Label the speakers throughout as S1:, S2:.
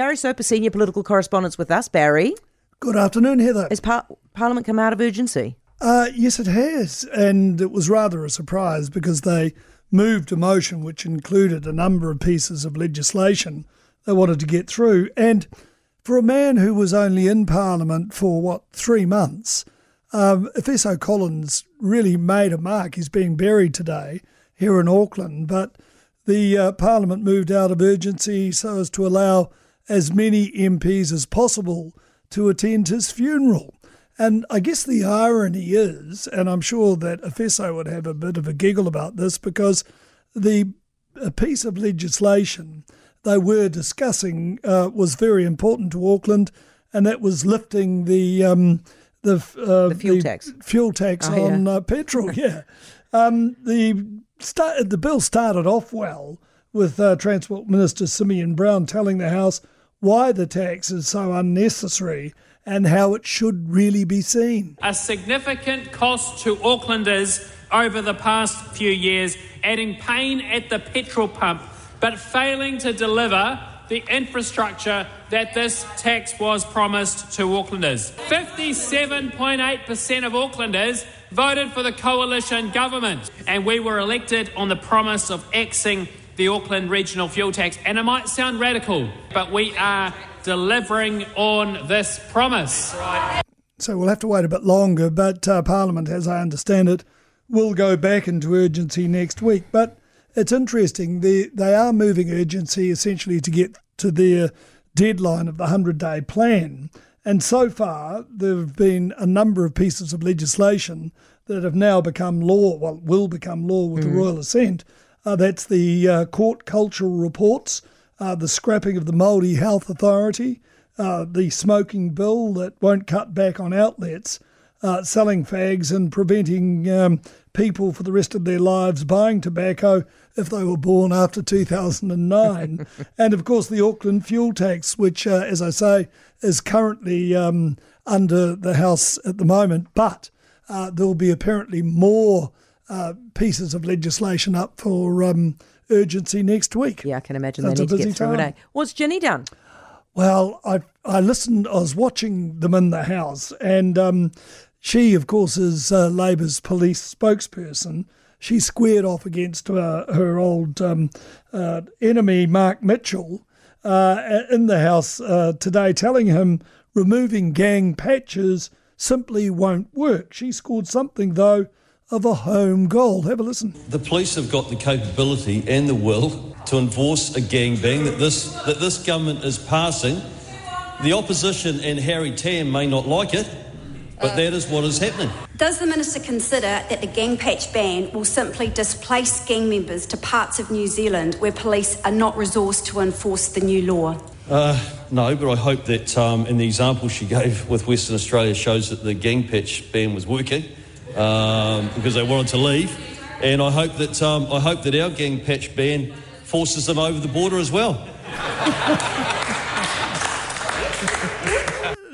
S1: Barry Soper, senior political correspondent, with us. Barry,
S2: Good afternoon, Heather.
S1: has par- Parliament come out of urgency?
S2: Uh, yes, it has. And it was rather a surprise because they moved a motion which included a number of pieces of legislation they wanted to get through. And for a man who was only in Parliament for, what, three months, um, Efeso Collins really made a mark. He's being buried today here in Auckland. But the uh, Parliament moved out of urgency so as to allow as many MPs as possible to attend his funeral. And I guess the irony is, and I'm sure that Efeso would have a bit of a giggle about this, because the a piece of legislation they were discussing uh, was very important to Auckland, and that was lifting the um, the, uh,
S1: The fuel tax.
S2: fuel tax
S1: Oh, yeah.
S2: on uh, petrol. Yeah, um, the start, the bill started off well with uh, Transport Minister Simeon Brown telling the House why the tax is so unnecessary and how it should really be seen.
S3: a significant cost to Aucklanders over the past few years, adding pain at the petrol pump, but failing to deliver the infrastructure that this tax was promised to Aucklanders. 57.8% of Aucklanders voted for the coalition government, and we were elected on the promise of axing the Auckland regional fuel tax. And it might sound radical, but we are delivering on this promise.
S2: So we'll have to wait a bit longer, but uh, Parliament, as I understand it, will go back into urgency next week. But it's interesting, they, they are moving urgency essentially to get to their deadline of the 100 day plan. And so far, there have been a number of pieces of legislation that have now become law, well, will become law with the royal assent. Uh, that's the uh, court cultural reports, uh, the scrapping of the Māori Health Authority, uh, the smoking bill that won't cut back on outlets uh, selling fags and preventing um, people for the rest of their lives buying tobacco if they were born after 2009. and of course, the Auckland fuel tax, which, uh, as I say, is currently um, under the House at the moment, but uh, there will be apparently more uh, pieces of legislation up for um, urgency next week.
S1: Yeah, I can imagine
S2: So
S1: they need to
S2: busy
S1: get through it.
S2: time.
S1: eh? What's Ginny done?
S2: Well, I I listened. I was watching them in the house, and um, she, of course, is uh, Labour's police spokesperson. She squared off against uh, her old um, uh, enemy, Mark Mitchell, uh, in the house uh, today, telling him removing gang patches simply won't work. She scored something though of a home goal. Have a listen.
S4: The police have got the capability and the will to enforce a gang ban that this that this government is passing. The opposition and Harry Tam may not like it, but that is what is happening.
S5: Does the Minister consider that the gang patch ban will simply displace gang members to parts of New Zealand where police are not resourced to enforce the new law?
S4: Uh, no, but I hope that, um, and the example she gave with Western Australia shows that the gang patch ban was working um, because they wanted to leave, and I hope that um, I hope that our gang patch ban forces them over the border as well.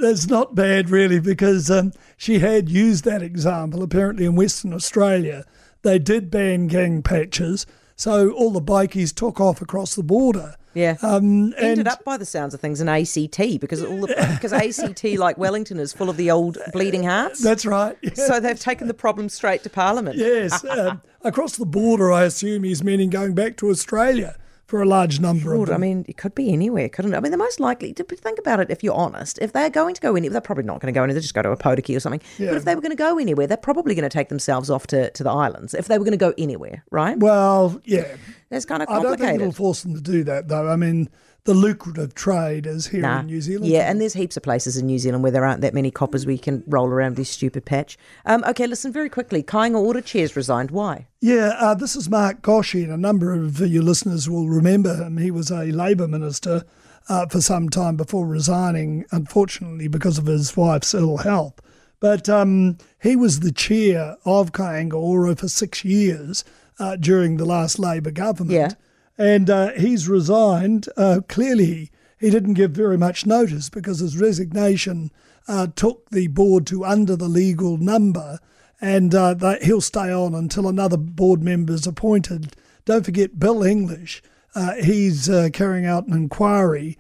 S2: that's not bad really because um, she had used that example apparently in Western Australia. They did ban gang patches, so all the bikies took off across the border.
S1: Yeah.
S2: Um,
S1: Ended
S2: and
S1: up by the sounds of things in ACT because all the because ACT like Wellington is full of the old bleeding hearts.
S2: that's right.
S1: so they've taken the problem straight to Parliament.
S2: yes, um, across the border, I assume he's meaning going back to Australia for a large number of
S1: Lord,
S2: them.
S1: I mean, it could be anywhere, couldn't it? I mean, they're most likely to think about it. If you're honest, if they're going to go anywhere, they're probably not going to go anywhere. They just go to Opotiki or something.
S2: Yeah.
S1: But if they were going to go anywhere, they're probably going to take themselves off to, to the islands. If they were going to go anywhere, right?
S2: well, yeah.
S1: That's kind of
S2: I don't think
S1: complicated.
S2: it'll force them to do that, though. I mean, the lucrative trade is here
S1: Nah.
S2: in New Zealand.
S1: Yeah, and there's heaps of places in New Zealand where there aren't that many coppers where you can roll around this stupid patch. Um, okay, listen very quickly. Kainga Ora Chairs resigned. Why?
S2: Yeah, uh, this is Mark Gosche, and a number of your listeners will remember him. He was a Labour minister uh, for some time before resigning, unfortunately, because of his wife's ill health. But um, he was the chair of Kainga Ora for six years uh, during the last Labour government.
S1: Yeah.
S2: And uh, he's resigned. Uh, clearly, he didn't give very much notice because his resignation uh, took the board to under the legal number, and uh, he'll stay on until another board member is appointed. Don't forget Bill English. Uh, he's uh, carrying out an inquiry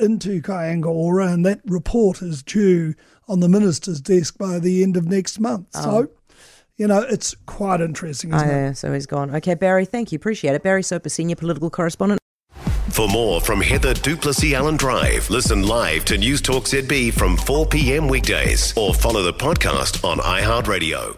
S2: into Kainga Ora, and that report is due on the minister's desk by the end of next month.
S1: Oh.
S2: So, you know, it's quite interesting,
S1: Oh,
S2: isn't it?
S1: yeah, so he's gone. Okay, Barry, thank you. Appreciate it. Barry Soper, senior political correspondent.
S6: For more from Heather Duplessis Allen Drive, listen live to News Talk ZB from 4 p.m. weekdays or follow the podcast on iHeartRadio.